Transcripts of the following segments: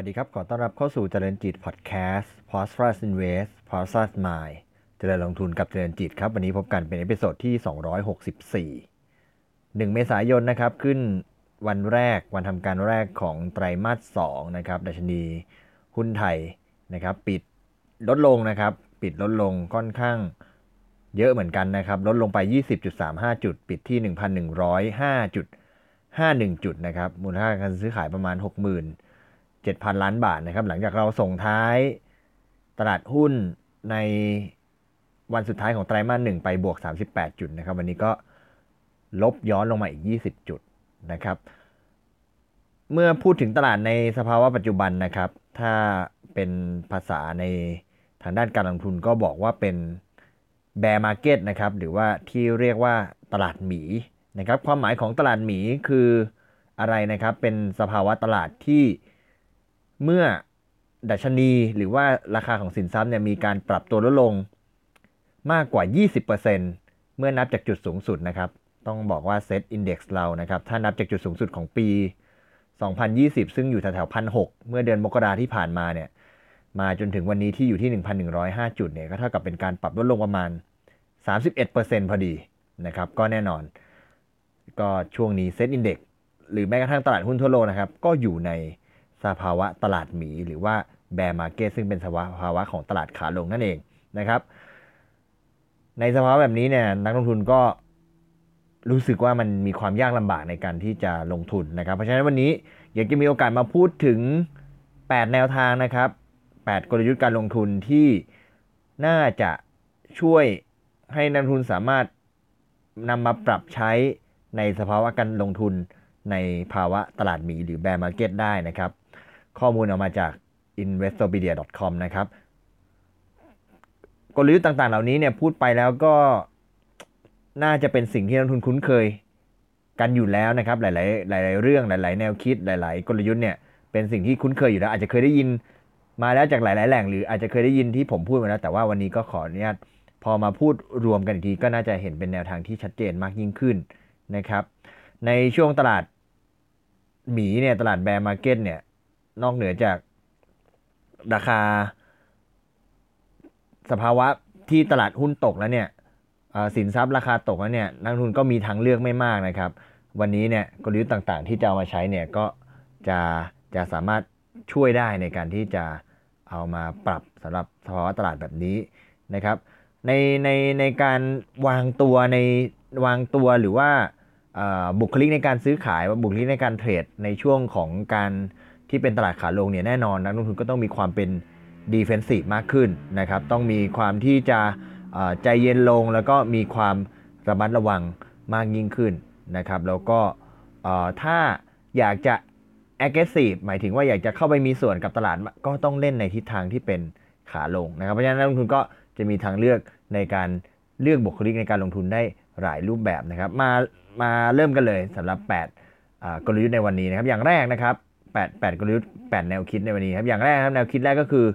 สวัสดีครับ ขอต้อนรับเข้าสู่เจริญจิตพอดแคสต์ p o s t r u s Invest p o s t r u s Mind เจริญลงทุนกับเจริญจิตครับ วันนี้พบกันเป็น episode ที่ 264 1 เมษายนนะครับ ขึ้นวันแรกวันทำการแรกของไตรมาส2นะครับดัชนีหุ้นไทยนะครับ ปิดลดลงนะครับ ปิดลดลงค่อนข้างเยอะเหมือนกันนะครับ ลดลงไป 20.35 จุด ปิดที่ 1,105จุด51 จุดนะครับมูลค่าการซื้อขายประมาณ 60,000 7,000 ล้านบาทนะครับ หลังจากเราส่งท้ายตลาดหุ้นในวันสุดท้ายของไตรมาสหนึ่งไปบวก 38 จุดนะครับ วันนี้ก็ลบย้อนลงมาอีก 20 จุดนะครับ เมื่อพูดถึงตลาดในสภาวะปัจจุบันนะครับ ถ้าเป็นภาษาในทางด้านการลงทุนก็บอกว่าเป็น bear market นะครับ หรือว่าที่เรียกว่าตลาดหมีนะครับ ความหมายของตลาดหมีคืออะไรนะครับ เป็นสภาวะตลาดที่ เมื่อดัชนีหรือว่าราคาของสินทรัพย์เนี่ยมีการปรับตัวลดลงมากกว่า 20%เมื่อนับจากจุดสูงสุดนะครับ ต้องบอกว่า Set Index เรานะครับ ถ้านับจากจุดสูงสุดของปี 2020 ซึ่งอยู่แถวๆพันหเมื่อเดือนมกราที่ผ่านมาเนี่ย มาจนถึงวันนี้ที่อยู่ที่ 1,105 จุดเนี่ย ก็เท่ากับเป็นการปรับลดลงประมาณ 31%พอดีนะครับ ก็แน่นอน ก็ช่วงนี้ Set Index หรือแม้กระทั่งตลาดหุ้นทั่วโลกนะครับ ก็อยู่ใน สภาวะตลาดหมี หรือว่าแบร์มาร์เก็ตซึ่งเป็นสภาวะของตลาดขาลงนั่นเองนะครับ ในสภาวะแบบนี้เนี่ยนักลงทุนก็รู้สึกว่ามันมีความยากลำบากในการที่จะลงทุนนะครับ เพราะฉะนั้นวันนี้อยากจะมีโอกาสมาพูดถึง 8 แนวทางนะครับ 8 กลยุทธ์การลงทุนที่น่าจะช่วยให้นักลงทุนสามารถนำมาปรับใช้ในสภาวะการลงทุนในภาวะตลาดหมีหรือ bear market ได้นะครับ ข้อมูลออกมาจาก investopedia.com นะครับกลยุทธ์ต่างๆ เหล่านี้เนี่ยพูดไปแล้วก็น่าจะเป็นสิ่งที่นักทุนคุ้นเคยกันอยู่แล้วนะครับ หลายๆหลาย ๆ เรื่องหลาย ๆ แนวคิดหลาย ๆ กลยุทธ์เนี่ยเป็นสิ่งที่คุ้นเคยอยู่แล้ว อาจจะเคยได้ยินมาแล้วจากหลาย ๆ แหล่ง หรืออาจจะเคยได้ยินที่ผมพูดมาแล้ว แต่ว่าวันนี้ก็ขออนุญาตพอมาพูดรวมกันอีกทีก็น่าจะเห็นเป็นแนวทางที่ชัดเจนมากยิ่งขึ้นนะครับ ในช่วงตลาดหมีเนี่ยตลาด bear market เนี่ย นอกเหนือจากราคา สภาวะที่ตลาดหุ้นตกแล้วเนี่ยสินทรัพย์ราคาตกแล้วเนี่ยนักทุนก็มีทางเลือกไม่มากนะครับ วันนี้เนี่ยกลยุทธ์ต่างๆ ที่จะเอามาใช้เนี่ยก็จะจะสามารถช่วยได้ในการที่จะเอามาปรับสำหรับสภาวะตลาดแบบนี้นะครับ ในในในการวางตัวในวางตัวหรือว่าบุคลิกในการซื้อขายบุคลิกในการเทรดในช่วงของการ ที่เป็นตลาดขาลงเนี่ยแน่นอนนักลงทุนก็ต้องมีความเป็นดีเฟนซีฟมากขึ้นนะครับต้องมีความที่จะใจเย็นลงแล้วก็มีความระมัดระวังมากยิ่งขึ้นนะครับแล้วก็ถ้าอยากจะ aggressive หมายถึงว่าอยากจะเข้าไปมีส่วนกับตลาดก็ต้องเล่นในทิศทางที่เป็นขาลงนะครับเพราะฉะนั้นนักลงทุนก็จะมีทางเลือกในการเลือกบุคลิกในการลงทุนได้หลายรูปแบบนะครับ มามาเริ่มกันเลยสำหรับ 8กลยุทธ์ในวันนี้นะครับ อย่างแรกนะครับ 8 8กลยุทธ์8แนวคิดในวันนี้ครับ อย่างแรกครับแนวคิดแรกก็คือ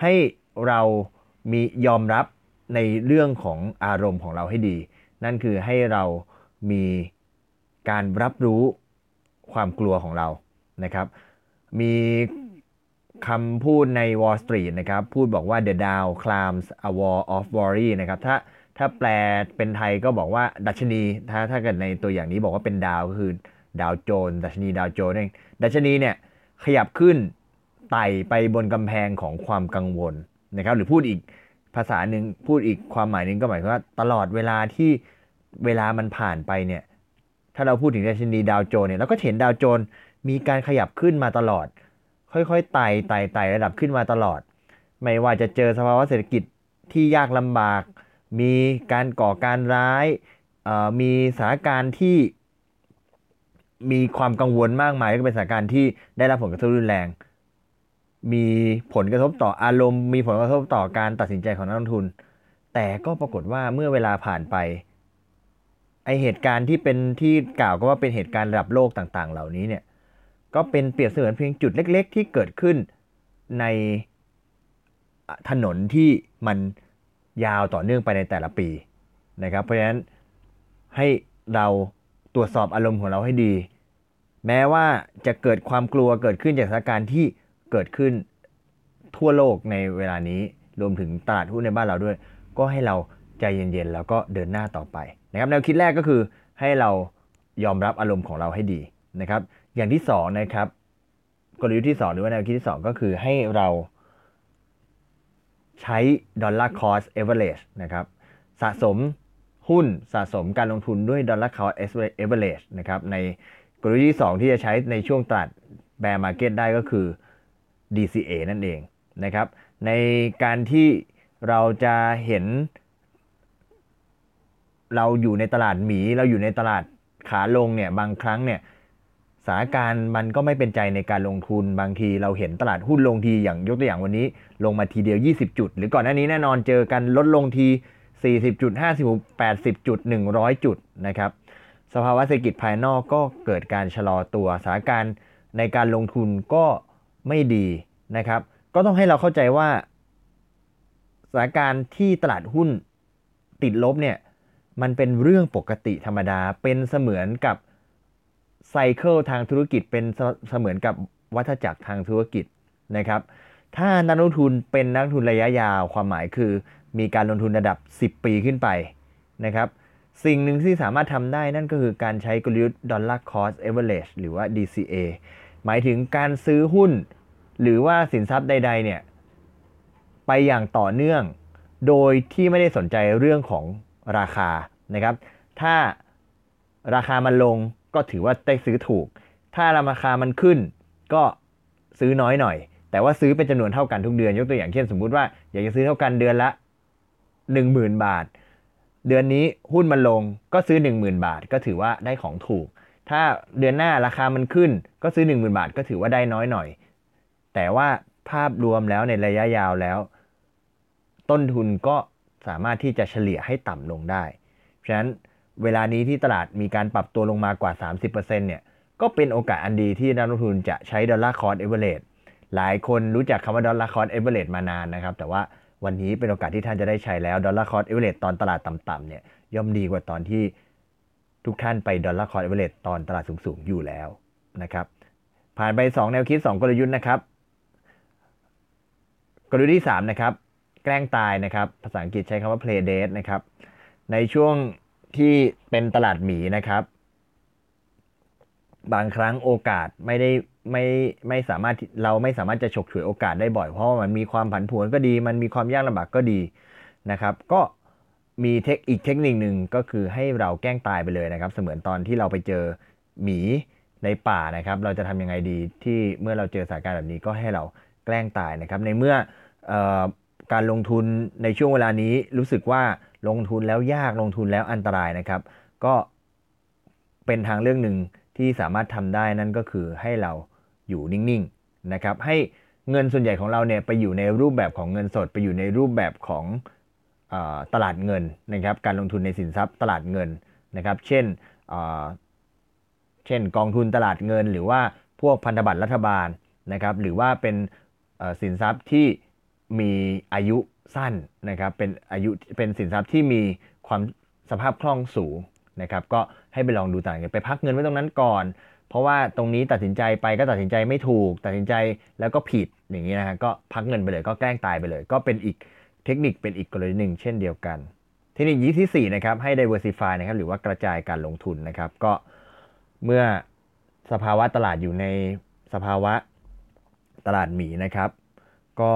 ให้เรามียอมรับในเรื่องของอารมณ์ของเราให้ดี นั่นคือให้เรามีการรับรู้ความกลัวของเรานะครับ มีคำพูดใน Wall Street นะครับ พูดบอกว่า the Dow climbs a wall of worry นะครับ ถ้าถ้าแปลเป็นไทยก็บอกว่าดัชนี ถ้าถ้าเกิดในตัวอย่างนี้บอกว่าเป็นดาวก็คือดาวโจน ดัชนีดาวโจนเอง ดัชนีเนี่ยขยับขึ้นไต่ไปบนกำแพงของความกังวลนะครับ หรือพูดอีกภาษาหนึ่งพูดอีกความหมายหนึ่งก็หมายว่าตลอดเวลาที่เวลามันผ่านไปเนี่ย ถ้าเราพูดถึงดัชนีดาวโจนเนี่ยเราก็เห็นดาวโจนมีการขยับขึ้นมาตลอด ค่อยๆไต่ไต่ไต่ระดับขึ้นมาตลอด ไม่ว่าจะเจอสภาวะเศรษฐกิจที่ยากลำบาก มีการก่อการร้ายมีสถานการณ์ที่ มีความกังวลมากมายก็เป็นสถานการณ์ที่ได้รับผลกระทบรุนแรง มีผลกระทบต่ออารมณ์ มีผลกระทบต่อการตัดสินใจของนักลงทุน แต่ก็ปรากฏว่าเมื่อเวลาผ่านไปไอเหตุการณ์ที่เป็นที่กล่าวก็ว่าเป็นเหตุการณ์ระดับโลกต่างๆ เหล่านี้เนี่ยก็เป็นเปรียบเสมือนเพียงจุดเล็ก ๆ ที่เกิดขึ้นในถนนที่มันยาวต่อเนื่องไปในแต่ละปีนะครับ เพราะฉะนั้นให้เรา รวจสอบอารมณ์ของเราให้ดี แม้ว่าจะเกิดความกลัวเกิดขึ้นจากสถานการณ์ที่เกิดขึ้นทั่วโลกในเวลานี้รวมถึงตลาดหุ้นในบ้านเราด้วย ก็ให้เราใจเย็นๆแล้วก็เดินหน้าต่อไปนะครับแนวคิดแรกก็คือให้เรายอมรับอารมณ์ของเราให้ดีนะครับ อย่างที่2นะครับกลยุทธ์ที่ 2 หรือว่าแนวคิดที่ 2 ก็คือให้เราใช้ dollar cost average นะครับสะสม หุ้นสะสมการลงทุนด้วย dollar cost average นะครับในกลยุทธ์ที่ 2 ที่จะใช้ในช่วงตลาด bear market ได้ก็คือ DCA นั่นเองนะครับ ในการที่เราจะเห็น เราอยู่ในตลาดหมี เราอยู่ในตลาดขาลงเนี่ยบางครั้งเนี่ยสถานการณ์มันก็ไม่เป็นใจในการลงทุนบางทีเราเห็นตลาดหุ้นลงทีอย่างยกตัวอย่างวันนี้ ลงมาทีเดียว 20 จุด หรือก่อนหน้านี้แน่นอนเจอกันลดลงที 40จุด50 80จุด100 จุดนะครับสภาวะเศรษฐกิจภายนอกก็เกิดการชะลอตัวสถานการณ์ในการลงทุนก็ไม่ดีนะครับ ก็ต้องให้เราเข้าใจว่าสถานการณ์ที่ตลาดหุ้นติดลบเนี่ยมันเป็นเรื่องปกติธรรมดาเป็นเสมือนกับ cycle ทางธุรกิจเป็นเสมือนกับวัฏจักรทางธุรกิจนะครับ ถ้านักลงทุนเป็นนักทุนระยะยาวความหมายคือ มีการลงทุนระดับ 10 ปีขึ้นไปนะครับสิ่งหนึ่งที่สามารถทำได้นั่นก็คือการใช้กลยุทธ์ dollar cost average หรือว่า DCA หมายถึงการซื้อหุ้น หรือว่าสินทรัพย์ใด ๆ เนี่ย ไปอย่างต่อเนื่อง โดยที่ไม่ได้สนใจเรื่องของราคานะครับ ถ้าราคามันลงก็ถือว่าได้ซื้อถูก ถ้าราคามันขึ้นก็ซื้อน้อยหน่อย แต่ว่าซื้อเป็นจำนวนเท่ากันทุกเดือน ยกตัวอย่างเช่นสมมุติว่าอยากจะซื้อเท่ากันเดือนละ 10,000 บาท เดือนนี้หุ้นมันลงก็ซื้อ 10,000 บาท ก็ถือว่าได้ของถูก ถ้าเดือนหน้าราคามันขึ้น ก็ซื้อ 10,000 บาท ก็ถือว่าได้น้อยหน่อย แต่ว่าภาพรวมแล้วในระยะยาวแล้ว ต้นทุนก็สามารถที่จะเฉลี่ยให้ต่ำลงได้เพราะฉะนั้นเวลานี้ที่ตลาดมีการปรับตัวลงมากว่า 30%เนี่ยก็เป็นโอกาสอันดีที่นักลงทุนจะใช้ dollar cost average หลายคนรู้จักคำว่า dollar cost average มานานนะครับ แต่ว่า วันนี้เป็นโอกาสที่ท่านจะได้ใช้แล้ว dollar cost average ตอนตลาดต่ำๆเนี่ยย่อมดีกว่าตอนที่ทุกท่านไป dollar cost average ตอนตลาดสูงๆอยู่แล้วนะครับผ่านไป 2 แนวคิด 2 กลยุทธ์นะครับกลยุทธ์ที่3นะครับแกล้งตายนะครับภาษาอังกฤษใช้คำว่า play dead นะครับในช่วงที่เป็นตลาดหมีนะครับ บางครั้งโอกาสไม่ได้ ไม่ไม่สามารถเราไม่สามารถจะฉกฉวยโอกาสได้บ่อย เพราะว่ามันมีความผันผวนก็ดี มันมีความยากลำบากก็ดีนะครับ ก็มีเทคอีกเทคนิคหนึ่งก็คือให้เราแกล้งตายไปเลยนะครับ เสมือนตอนที่เราไปเจอหมีในป่านะครับ เราจะทำยังไงดีที่เมื่อเราเจอสถานการณ์แบบนี้ก็ให้เราแกล้งตายนะครับ ในเมื่ออการลงทุนในช่วงเวลานี้รู้สึกว่าลงทุนแล้วยากลงทุนแล้วอันตรายนะครับ ก็เป็นทางเรื่องหนึ่งที่สามารถทำได้นั่นก็คือให้เรา อยู่นิ่งๆนะครับให้เงินส่วนใหญ่ของเราเนี่ยไปอยู่ในรูปแบบของเงินสด ไปอยู่ในรูปแบบของอตลาดเงินนะครับการลงทุนในสินทรัพย์ตลาดเงินนะครับเช่นเช่นกองทุนตลาดเงิน หรือว่าพวกพันธบัตรรัฐบาลนะครับหรือว่าเป็นสินทรัพย์ที่มีอายุสั้นนะครับเป็นอายุเป็นสินทรัพย์ที่มีความสภาพคล่องสูงนะครับก็ให้ไปลองดูต่างกันไปพักเงินไว้ตรงนั้นก่อน เพราะว่าตรงนี้ตัดสินใจไปก็ตัดสินใจไม่ถูก ตัดสินใจแล้วก็ผิดอย่างนี้นะฮะก็พักเงินไปเลยก็แกล้งตายไปเลย ก็เป็นอีกเทคนิคเป็นอีกกรณีหนึ่งเช่นเดียวกันเทคนิคที่4นะครับให้ diversify นะครับหรือว่ากระจายการลงทุนนะครับก็เมื่อสภาวะตลาดอยู่ในสภาวะตลาดหมีนะครับ ก็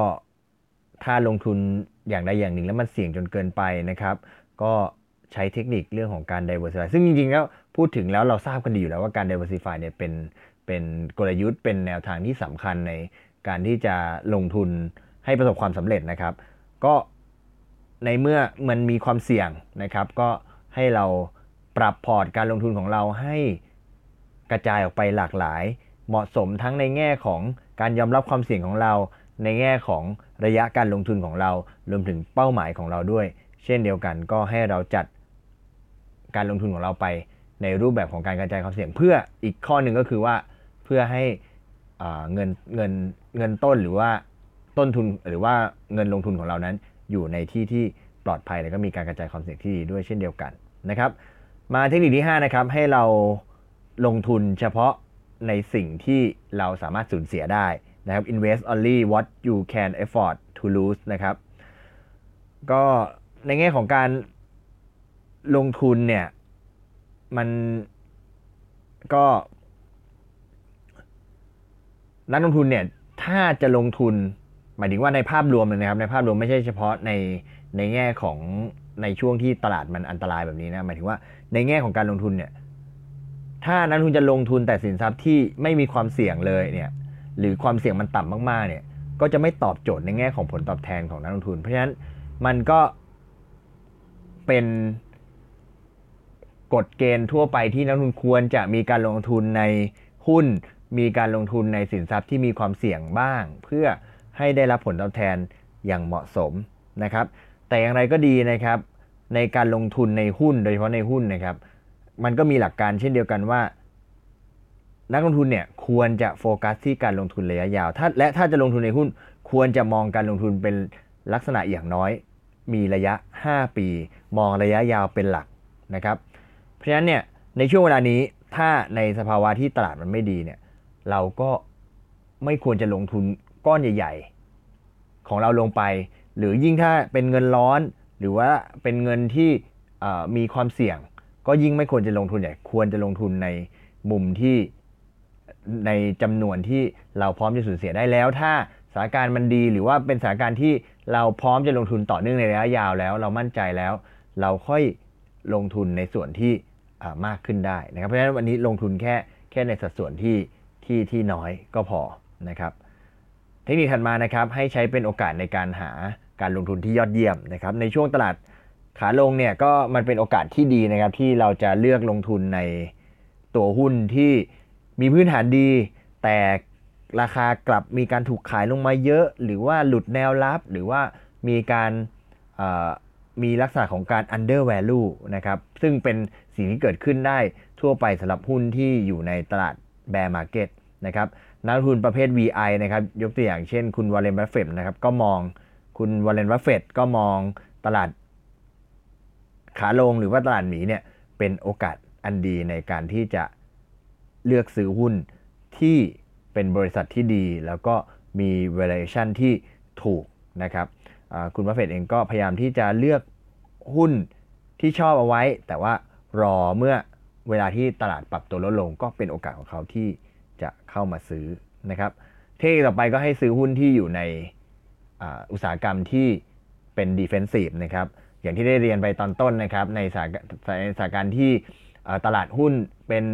ถ้าลงทุนอย่างใดอย่างหนึ่งแล้วมันเสี่ยงจนเกินไปนะครับ ก็ใช้เทคนิคเรื่องของการ diversify ซึ่งจริงๆแล้ว พูดถึงแล้วเราทราบกันดีอยู่แล้วว่าการ diversify เนี่ยเป็นเป็นกลยุทธ์เป็นแนวทางที่สำคัญในการที่จะลงทุนให้ประสบความสำเร็จนะครับ ก็ในเมื่อมันมีความเสี่ยงนะครับ ก็ให้เราปรับพอร์ตการลงทุนของเราให้กระจายออกไปหลากหลาย เหมาะสมทั้งในแง่ของการยอมรับความเสี่ยงของเรา ในแง่ของระยะการลงทุนของเรา รวมถึงเป้าหมายของเราด้วย เช่นเดียวกันก็ให้เราจัดการลงทุนของเราไป ในรูปแบบของการกระจายความเสี่ยง เพื่ออีกข้อหนึ่งก็คือว่าเพื่อให้เงินเงินเงินต้นหรือว่าต้นทุนหรือว่าเงินลงทุนของเรานั้น อยู่ในที่ที่ปลอดภัยแล้วก็มีการกระจายความเสี่ยงที่ดีด้วยเช่นเดียวกันนะครับ มาเทคนิคที่5นะครับให้เราลงทุนเฉพาะในสิ่งที่เราสามารถสูญเสียได้นะครับ invest only what you can afford to lose นะครับ ก็ในแง่ของการลงทุนเนี่ย มันก็ นักลงทุนเนี่ย ถ้าจะลงทุน หมายถึงว่าในภาพรวมเลยนะครับ ในภาพรวมไม่ใช่เฉพาะในในแง่ของในช่วงที่ตลาดมันอันตรายแบบนี้นะหมายถึงว่าในแง่ของการลงทุนเนี่ย ถ้านักลงทุนจะลงทุนแต่สินทรัพย์ที่ไม่มีความเสี่ยงเลยเนี่ย หรือความเสี่ยงมันต่ำมากๆ เนี่ย ก็จะไม่ตอบโจทย์ในแง่ของผลตอบแทนของนักลงทุน เพราะฉะนั้นมันก็เป็น กฎเกณฑ์ทั่วไปที่นักลงทุนควรจะมีการลงทุนในหุ้น มีการลงทุนในสินทรัพย์ที่มีความเสี่ยงบ้าง เพื่อให้ได้รับผลตอบแทนอย่างเหมาะสมนะครับ แต่อย่างไรก็ดีนะครับ ในการลงทุนในหุ้นโดยเฉพาะในหุ้นนะครับ มันก็มีหลักการเช่นเดียวกันว่า นักลงทุนเนี่ยควรจะโฟกัสที่การลงทุนระยะยาวถ้าและถ้าจะลงทุนในหุ้น ควรจะมองการลงทุนเป็นลักษณะอย่างน้อย มีระยะ 5 ปี มองระยะยาวเป็นหลักนะครับ เพราะฉะนั้นเนี่ยในช่วงเวลานี้ถ้าในสภาวะที่ตลาดมันไม่ดีเนี่ยเราก็ไม่ควรจะลงทุนก้อนใหญ่ ๆ ของเราลงไป หรือยิ่งถ้าเป็นเงินร้อน หรือว่าเป็นเงินที่มีความเสี่ยง ก็ยิ่งไม่ควรจะลงทุนใหญ่ ควรจะลงทุนในมุมที่ในจำนวนที่เราพร้อมจะสูญเสียได้แล้ว ถ้าสถานการณ์มันดีหรือว่าเป็นสถานการณ์ที่เราพร้อมจะลงทุนต่อเนื่องในระยะยาวแล้ว เรามั่นใจแล้ว เราค่อยลงทุนในส่วนที่ มากขึ้นได้นะครับ เพราะฉะนั้นวันนี้ลงทุนแค่แค่ในสัดส่วนที่ที่ที่น้อยก็พอนะครับเทคนิคถัดมานะครับให้ใช้เป็นโอกาสในการหาการลงทุนที่ยอดเยี่ยมนะครับในช่วงตลาดขาลงเนี่ยก็มันเป็นโอกาสที่ดีนะครับที่เราจะเลือกลงทุนในตัวหุ้นที่มีพื้นฐานดี แต่ราคากลับมีการถูกขายลงมาเยอะ หรือว่าหลุดแนวรับ หรือว่ามีการ มีลักษณะของการ under value นะครับ ซึ่งเป็นสิ่งที่เกิดขึ้นได้ทั่วไปสำหรับหุ้นที่อยู่ในตลาด bear market นะครับนักทุนประเภท VI นะครับ ยกตัวอย่างเช่นคุณวอร์เรนบัฟเฟตต์นะครับ ก็มองคุณวอร์เรนบัฟเฟตต์ก็มองตลาดขาลงหรือว่าตลาดหมีเนี่ยเป็นโอกาสอันดีในการที่จะเลือกซื้อหุ้นที่เป็นบริษัทที่ดี แล้วก็มี valuation ที่ถูกนะครับ คุณบัฟเฟตต์เองก็พยายามที่จะเลือกหุ้นที่ชอบเอาไว้ แต่ว่ารอเมื่อเวลาที่ตลาดปรับตัวลดลงก็เป็นโอกาสของเขาที่จะเข้ามาซื้อนะครับ เทคนิคต่อไปก็ให้ซื้อหุ้นที่อยู่ในอุตสาหกรรมที่เป็น defensive นะครับ อย่างที่ได้เรียนไปตอนต้นนะครับในสถานการณ์ที่ตลาดหุ้นเป็น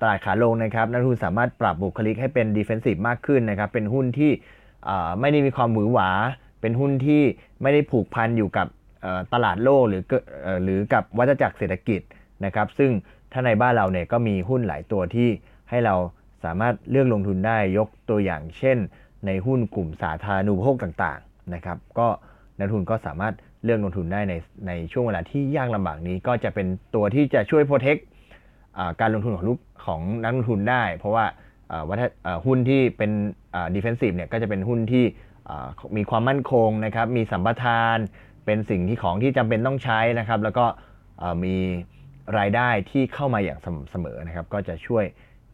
ตลาดขาลงนะครับ นักทุนสามารถปรับบุคลิกให้เป็น defensive มากขึ้นนะครับ เป็นหุ้นที่ไม่ได้มีความหวือหวา เป็นหุ้นที่ไม่ได้ผูกพันอยู่กับตลาดโลกหรือหรือกับวัฏจักรเศรษฐกิจนะครับ ซึ่งถ้าในบ้านเราเนี่ยก็มีหุ้นหลายตัวที่ให้เราสามารถเลือกลงทุนได้ยกตัวอย่างเช่น ในหุ้นกลุ่มสาธารณูปโภคต่างๆนะครับก็นักทุนก็สามารถเลือกลงทุนได้ในในช่วงเวลาที่ยากลำบากนี้ก็จะเป็นตัวที่จะช่วย protect การลงทุนของลูกของนักลงทุนได้ เพราะว่าว่าหุ้นที่เป็น defensive เนี่ยก็จะเป็นหุ้นที่ มีความมั่นคงนะครับมีสัมปทานเป็นสิ่งที่ของที่จำเป็นต้องใช้นะครับ แล้วก็มีรายได้ที่เข้ามาอย่างสม่ำเสมอนะครับ ก็จะช่วย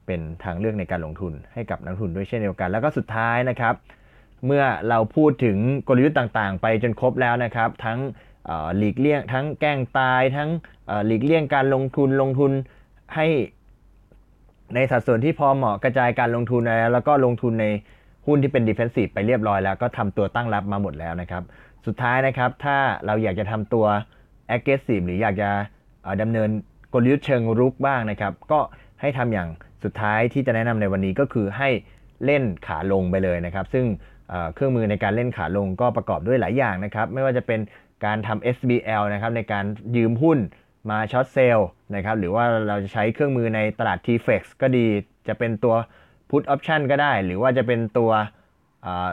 เป็นทางเลือกในการลงทุนให้กับนักทุนด้วยเช่นเดียวกัน แล้วก็สุดท้ายนะครับ เมื่อเราพูดถึงกลยุทธ์ต่างๆ ไปจนครบแล้วนะครับ ทั้งหลีกเลี่ยง ทั้งแกล้งตาย ทั้งหลีกเลี่ยงการลงทุนลงทุนให้ในสัดส่วนที่พอเหมาะกระจายการลงทุนแล้ว แล้วก็ลงทุนใน หุ้นที่เป็นดิเฟนซีฟไปเรียบร้อยแล้วก็ทำตัวตั้งรับมาหมดแล้วนะครับ สุดท้ายนะครับ ถ้าเราอยากจะทำตัว aggressive หรืออยากจะดำเนินกลยุทธ์เชิงรุกบ้างนะครับ ก็ให้ทำอย่างสุดท้ายที่จะแนะนำในวันนี้ก็คือให้เล่นขาลงไปเลยนะครับ ซึ่งเครื่องมือในการเล่นขาลงก็ประกอบด้วยหลายอย่างนะครับ ไม่ว่าจะเป็นการทำ SBL นะครับในการยืมหุ้นมาช็อตเซลล์นะครับ หรือว่าเราจะใช้เครื่องมือในตลาด TFX ก็ดี จะเป็นตัว Put Option ก็ได้ หรือว่าจะเป็นตัว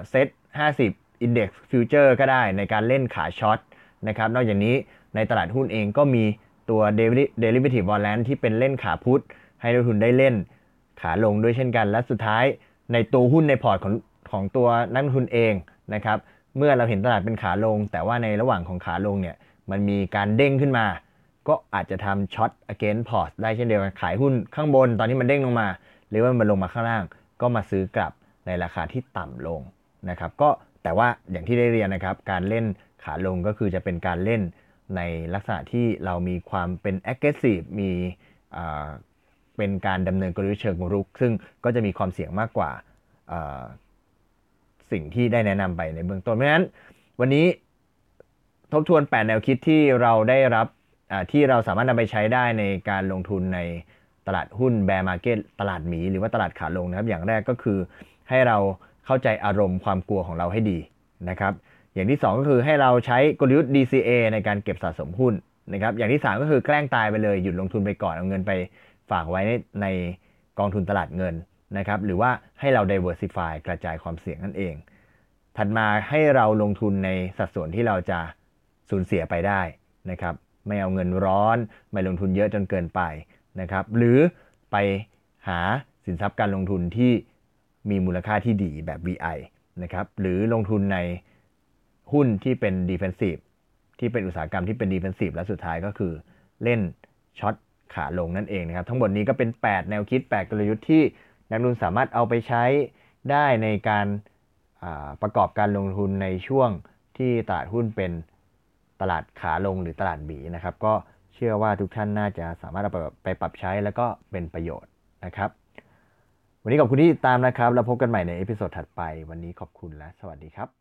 SET50 Index Future ก็ได้ในการเล่นขา short นะครับ นอกจากนี้ในตลาดหุ้นเองก็มีตัว Derivative Warrant ที่เป็นเล่นขา put ให้นักทุนได้เล่นขาลงด้วยเช่นกัน และสุดท้ายในตัวหุ้นในพอร์ตของของตัวนักทุนเองนะครับ เมื่อเราเห็นตลาดเป็นขาลง แต่ว่าในระหว่างของขาลงเนี่ยมันมีการเด้งขึ้นมา ก็อาจจะทำช็อต against p o r t ได้เช่นเดียวกันขายหุ้นข้างบนตอนที่มันเด้งลงมา หรือว่ามันลงมาข้างล่าง ก็มาซื้อกลับในราคาที่ต่ำลงนะครับก็แต่ว่าอย่างที่ได้เรียนนะครับ การเล่นขาลงก็คือจะเป็นการเล่นในลักษณะที่เรามีความเป็น aggressive มีเป็นการดำเนินกลยุทธ์เชิงรุก ซึ่งก็จะมีความเสี่ยงมากกว่าสิ่งที่ได้แนะนำไปในเบื้องต้นเพราะฉะนั้น วันนี้ทบทวน 8 แนวคิดที่เราได้รับที่เราสามารถนำไปใช้ได้ในการลงทุนใน ตลาดหุ้น bear market ตลาดหมีหรือว่าตลาดขาลงนะครับ อย่างแรกก็คือให้เราเข้าใจอารมณ์ความกลัวของเราให้ดีนะครับ อย่างที่ 2 ก็คือให้เราใช้กลยุทธ์ DCA ในการเก็บสะสมหุ้นนะครับ อย่างที่ 3 ก็คือแกล้งตายไปเลยหยุดลงทุนไปก่อนเอาเงินไปฝากไว้ในในกองทุนตลาดเงินนะครับ หรือว่าให้เรา diversify กระจายความเสี่ยงนั่นเอง ถัดมาให้เราลงทุนในสัดส่วนที่เราจะสูญเสียไปได้นะครับ ไม่เอาเงินร้อน ไม่ลงทุนเยอะจนเกินไป นะครับ หรือไปหาสินทรัพย์การลงทุนที่มีมูลค่าที่ดีแบบ VI นะครับ หรือลงทุนในหุ้นที่เป็น defensive ที่เป็นอุตสาหกรรมที่เป็น defensive และสุดท้ายก็คือเล่นช็อตขาลงนั่นเองนะครับ ทั้งหมดนี้ก็เป็น 8 แนวคิด 8 กลยุทธ์ที่นักลงทุนสามารถเอาไปใช้ได้ในการประกอบการลงทุนในช่วงที่ตลาดหุ้นเป็นตลาดขาลงหรือตลาด bear นะครับ ก็ เชื่อว่าทุกท่านน่าจะสามารถเอาไปปรับใช้แล้วก็เป็นประโยชน์นะครับ วันนี้ขอบคุณที่ติดตามนะครับ แล้วพบกันใหม่ใน episode ถัดไป วันนี้ขอบคุณและสวัสดีครับ「